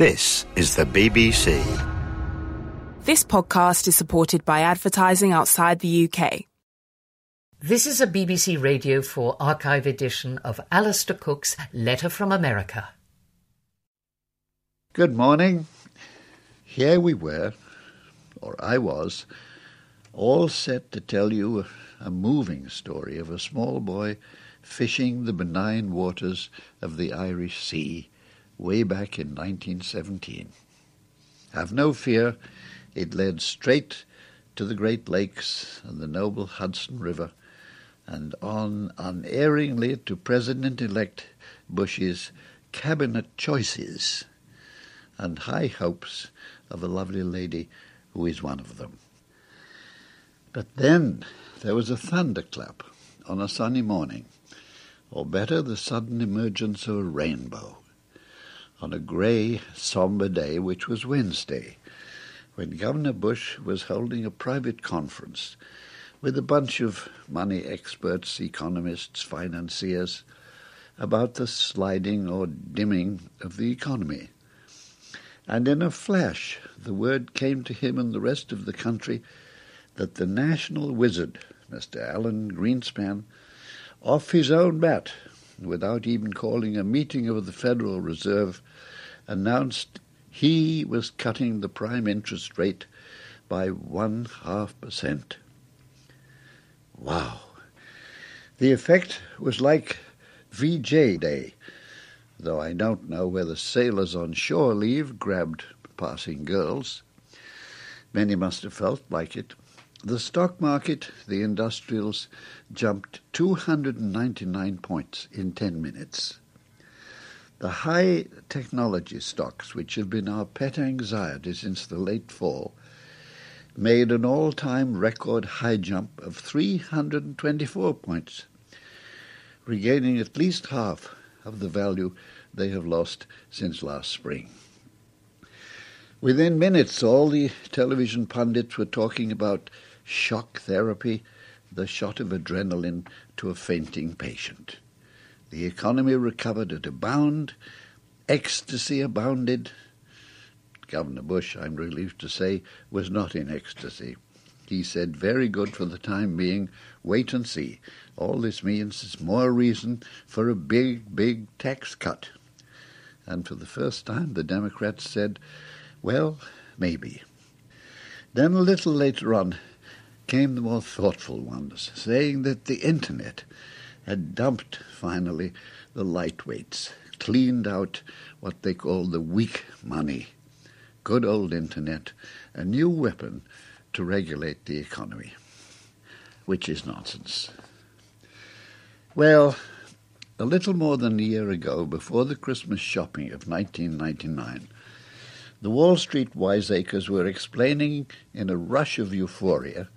This is the BBC. This podcast is supported by advertising outside the UK. This is a BBC Radio 4 archive edition of Alistair Cooke's Letter from America. Good morning. Here we were, or I was, all set to tell you a moving story of a small boy fishing the benign waters of the Irish Sea way back in 1917. Have no fear, it led straight to the Great Lakes and the noble Hudson River, and on unerringly to President-elect Bush's cabinet choices and high hopes of a lovely lady who is one of them. But then there was a thunderclap on a sunny morning, or better, the sudden emergence of a rainbow on a grey, sombre day, which was Wednesday, when Governor Bush was holding a private conference with a bunch of money experts, economists, financiers, about the sliding or dimming of the economy. And in a flash, the word came to him and the rest of the country that the national wizard, Mr. Alan Greenspan, off his own bat, without even calling a meeting of the Federal Reserve, announced he was cutting the prime interest rate by one half percent. Wow! The effect was like VJ Day, though I don't know whether sailors on shore leave grabbed passing girls. Many must have felt like it. The stock market, the industrials, jumped 299 points in 10 minutes. The high technology stocks, which have been our pet anxiety since the late fall, made an all-time record high jump of 324 points, regaining at least half of the value they have lost since last spring. Within minutes, all the television pundits were talking about shock therapy, the shot of adrenaline to a fainting patient. The economy recovered at a bound. Ecstasy abounded. Governor Bush, I'm relieved to say, was not in ecstasy. He said, very good for the time being, wait and see. All this means is more reason for a big, big tax cut. And for the first time, the Democrats said, well, maybe. Then a little later on came the more thoughtful ones, saying that the Internet had dumped finally the lightweights, cleaned out what they called the weak money. Good old Internet, a new weapon to regulate the economy, which is nonsense. Well, a little more than a year ago, before the Christmas shopping of 1999, the Wall Street wiseacres were explaining in a rush of euphoria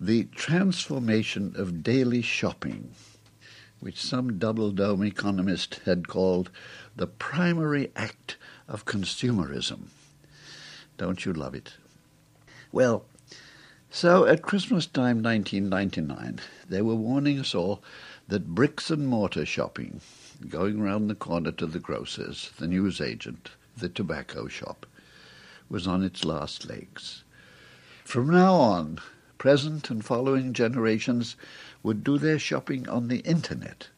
the transformation of daily shopping which some double dome economist had called the primary act of consumerism. Don't you love it? Well, so at Christmas time 1999, they were warning us all that bricks and mortar shopping, going round the corner to the grocer's, the newsagent, the tobacco shop, was on its last legs. From now on, present and following generations would do their shopping on the internet.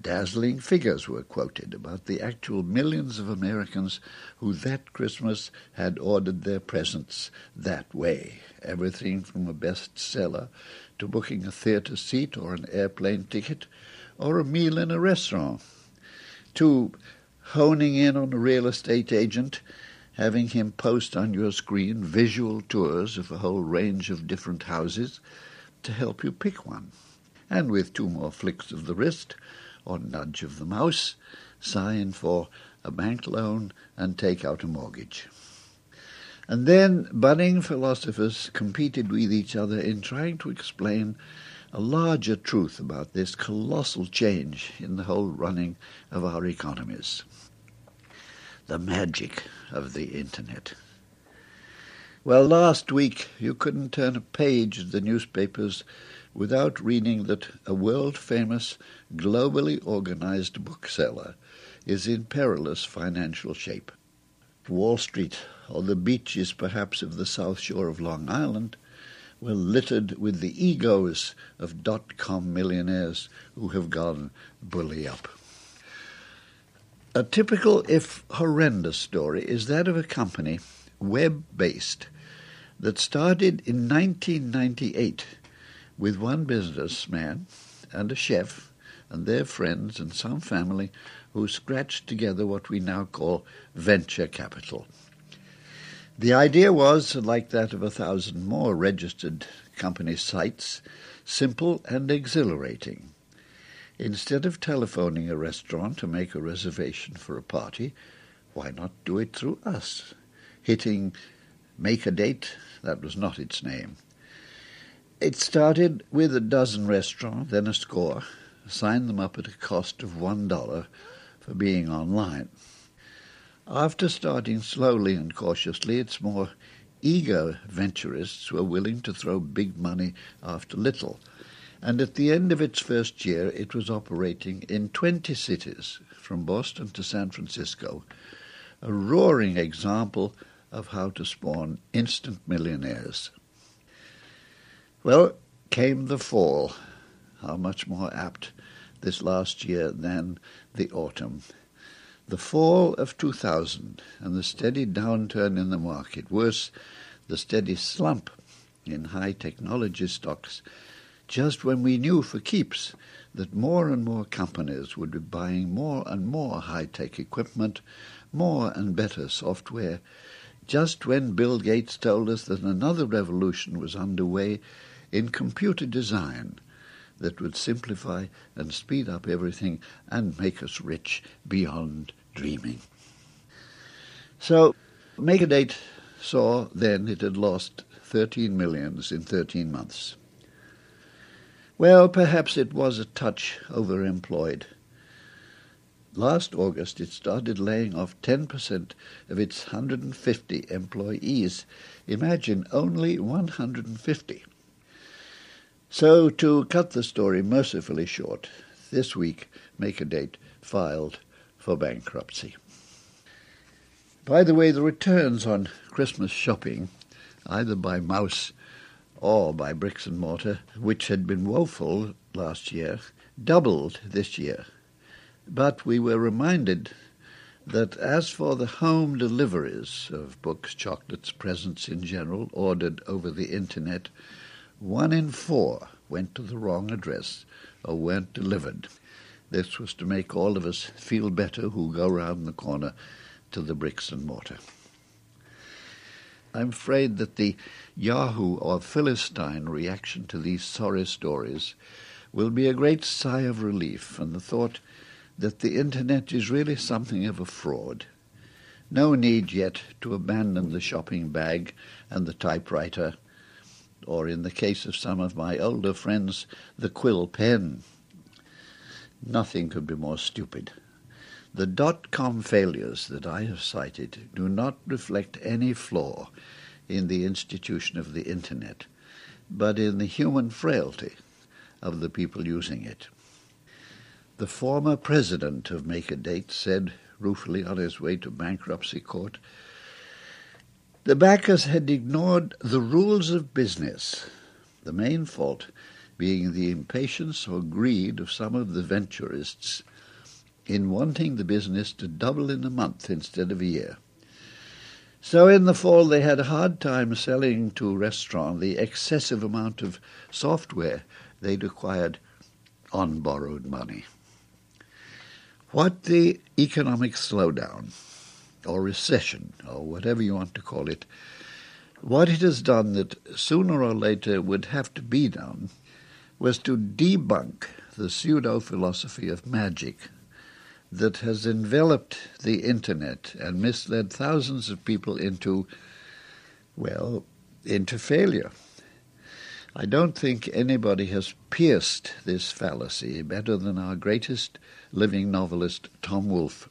Dazzling figures were quoted about the actual millions of Americans who that Christmas had ordered their presents that way, everything from a bestseller to booking a theatre seat or an airplane ticket or a meal in a restaurant, to honing in on a real estate agent having him post on your screen visual tours of a whole range of different houses to help you pick one. And with two more flicks of the wrist or nudge of the mouse, sign for a bank loan and take out a mortgage. And then budding philosophers competed with each other in trying to explain a larger truth about this colossal change in the whole running of our economies the magic of the Internet. Well, last week you couldn't turn a page of the newspapers without reading that a world-famous, globally organized bookseller is in perilous financial shape. Wall Street or the beaches perhaps of the south shore of Long Island were littered with the egos of dot-com millionaires who have gone bully up. A typical, if horrendous, story is that of a company, web-based, that started in 1998 with one businessman and a chef and their friends and some family who scratched together what we now call venture capital. The idea was, like that of a thousand more registered company sites, simple and exhilarating. Instead of telephoning a restaurant to make a reservation for a party, why not do it through us? Hitting make a date, that was not its name. It started with a dozen restaurants, then a score, signed them up at a cost of one dollar for being online. After starting slowly and cautiously, its more eager venturists were willing to throw big money after little – and at the end of its first year it was operating in 20 cities, from Boston to San Francisco, a roaring example of how to spawn instant millionaires. Well, came the fall, how much more apt this last year than the autumn. The fall of 2000 and the steady downturn in the market, worse, the steady slump in high technology stocks. Just when we knew for keeps that more and more companies would be buying more and more high-tech equipment, more and better software, just when Bill Gates told us that another revolution was underway in computer design that would simplify and speed up everything and make us rich beyond dreaming. So, Megadate saw then it had lost 13 millions in 13 months. Well, perhaps it was a touch overemployed. Last August, it started laying off 10% of its 150 employees. Imagine only 150. So, to cut the story mercifully short, this week, MakerDate filed for bankruptcy. By the way, the returns on Christmas shopping, either by mouse or by bricks and mortar, which had been woeful last year, doubled this year. But we were reminded that as for the home deliveries of books, chocolates, presents in general, ordered over the internet, one in four went to the wrong address or weren't delivered. This was to make all of us feel better who go round the corner to the bricks and mortar. I'm afraid that the Yahoo or Philistine reaction to these sorry stories will be a great sigh of relief and the thought that the Internet is really something of a fraud. No need yet to abandon the shopping bag and the typewriter, or in the case of some of my older friends, the quill pen. Nothing could be more stupid. The dot-com failures that I have cited do not reflect any flaw in the institution of the Internet, but in the human frailty of the people using it. The former president of MakerDate said, ruefully on his way to bankruptcy court, the backers had ignored the rules of business, the main fault being the impatience or greed of some of the venturists in wanting the business to double in a month instead of a year. So in the fall they had a hard time selling to restaurants the excessive amount of software they'd acquired on borrowed money. What the economic slowdown or recession or whatever you want to call it, what it has done that sooner or later would have to be done was to debunk the pseudo-philosophy of magic that has enveloped the internet and misled thousands of people into, well, into failure. I don't think anybody has pierced this fallacy better than our greatest living novelist, Tom Wolfe.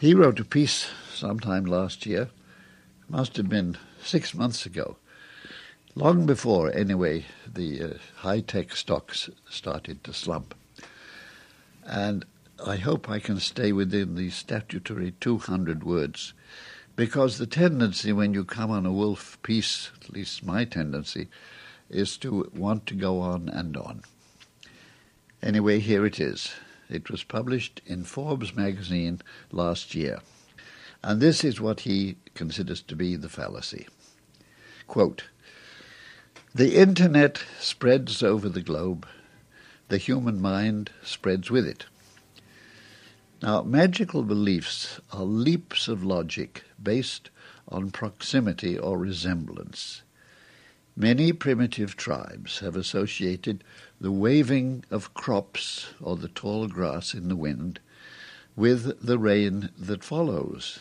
He wrote a piece sometime last year, must have been six months ago, long before, anyway, the uh, high tech stocks started to slump. And I hope I can stay within the statutory 200 words because the tendency when you come on a Wolfe piece, at least my tendency, is to want to go on and on. Anyway, here it is. It was published in Forbes magazine last year. And this is what he considers to be the fallacy. Quote, the internet spreads over the globe. The human mind spreads with it. Now, magical beliefs are leaps of logic based on proximity or resemblance. Many primitive tribes have associated the waving of crops or the tall grass in the wind with the rain that follows,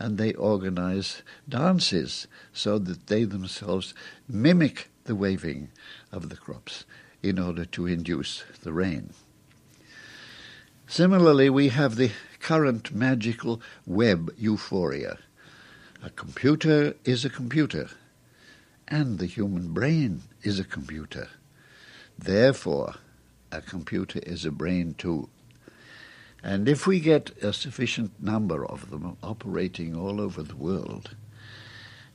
and they organize dances so that they themselves mimic the waving of the crops in order to induce the rain. Similarly, we have the current magical web euphoria. A computer is a computer, and the human brain is a computer. Therefore, a computer is a brain too. And if we get a sufficient number of them operating all over the world,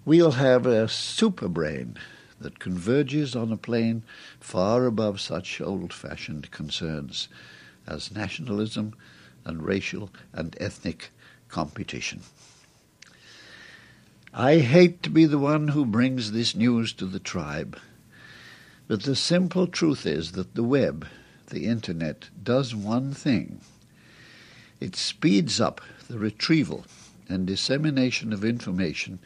we'll have a super brain that converges on a plane far above such old fashioned concerns as nationalism and racial and ethnic competition. I hate to be the one who brings this news to the tribe, but the simple truth is that the web, the internet, does one thing. It speeds up the retrieval and dissemination of information,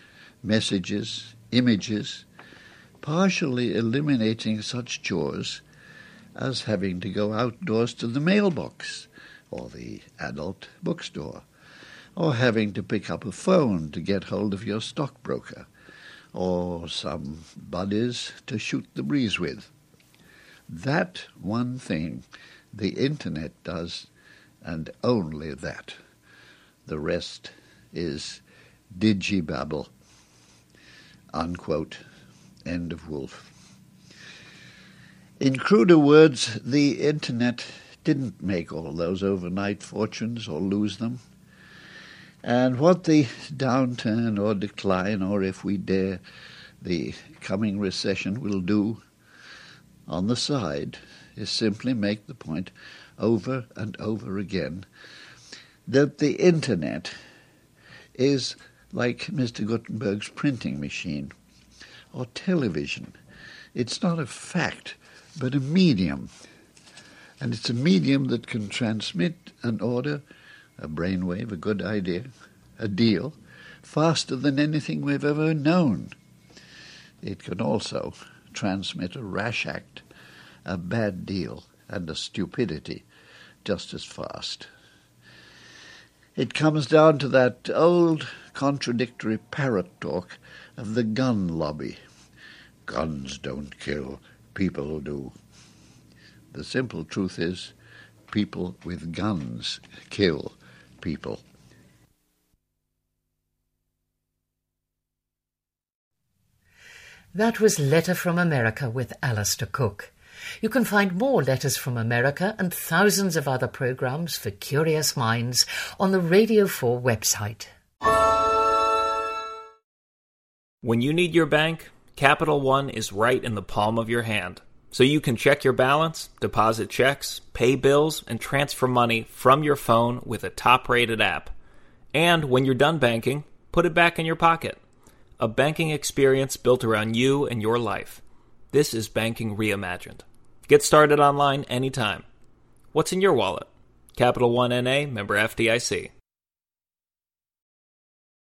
messages, images, partially eliminating such chores as having to go outdoors to the mailbox or the adult bookstore, or having to pick up a phone to get hold of your stockbroker, or some buddies to shoot the breeze with. That one thing the Internet does, and only that. The rest is digibabble. Unquote. End of Wolfe. In cruder words, the Internet didn't make all those overnight fortunes or lose them. And what the downturn or decline, or if we dare, the coming recession will do on the side is simply make the point over and over again that the Internet is like Mr. Gutenberg's printing machine or television. It's not a fact but a medium. And it's a medium that can transmit an order, a brainwave, a good idea, a deal, faster than anything we've ever known. It can also transmit a rash act, a bad deal, and a stupidity just as fast. It comes down to that old contradictory parrot talk of the gun lobby. Guns don't kill, people do. The simple truth is, people with guns kill people. That was Letter from America with Alistair Cooke. You can find more Letters from America and thousands of other programs for curious minds on the Radio 4 website. When you need your bank, Capital One is right in the palm of your hand. So you can check your balance, deposit checks, pay bills, and transfer money from your phone with a top rated app. And when you're done banking, put it back in your pocket. A banking experience built around you and your life. This is banking reimagined. Get started online anytime. What's in your wallet? Capital One NA, member FDIC.